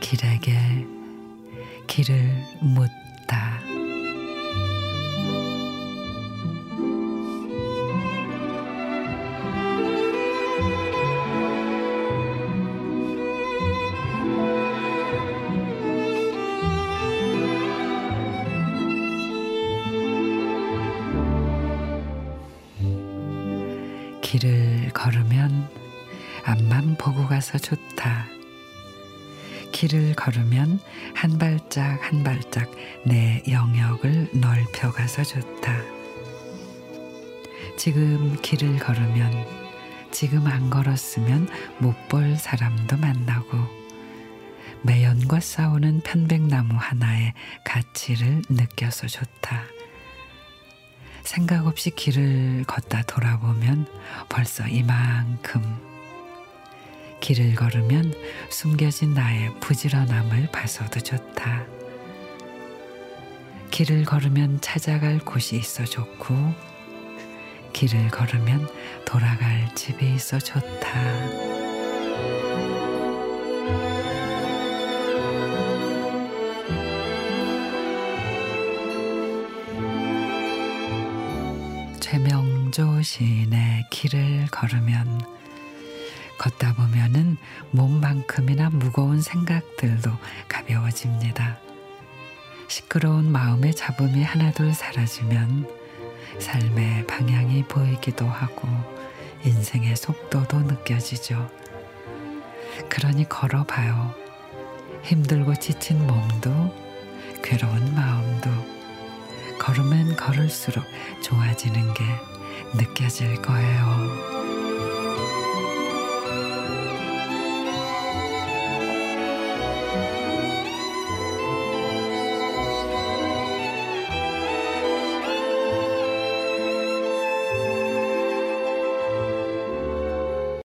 길에게 길을 묻다. 길을 걸으면 앞만 보고 가서 좋다. 길을 걸으면 한 발짝 한 발짝 내 영역을 넓혀 가서 좋다. 지금 길을 걸으면 지금 안 걸었으면 못 볼 사람도 만나고 매연과 싸우는 편백나무 하나의 가치를 느껴서 좋다. 생각 없이 길을 걷다 돌아보면 벌써 이만큼 길을 걸으면 숨겨진 나의 부지런함을 봐서도 좋다. 길을 걸으면 찾아갈 곳이 있어 좋고 길을 걸으면 돌아갈 집이 있어 좋다. 최명조 시인의 길을 걸으면 걷다 보면은 몸만큼이나 무거운 생각들도 가벼워집니다. 시끄러운 마음의 잡음이 하나둘 사라지면 삶의 방향이 보이기도 하고 인생의 속도도 느껴지죠. 그러니 걸어봐요. 힘들고 지친 몸도 괴로운 마음도 걸으면 걸을수록 좋아지는 게 느껴질 거예요.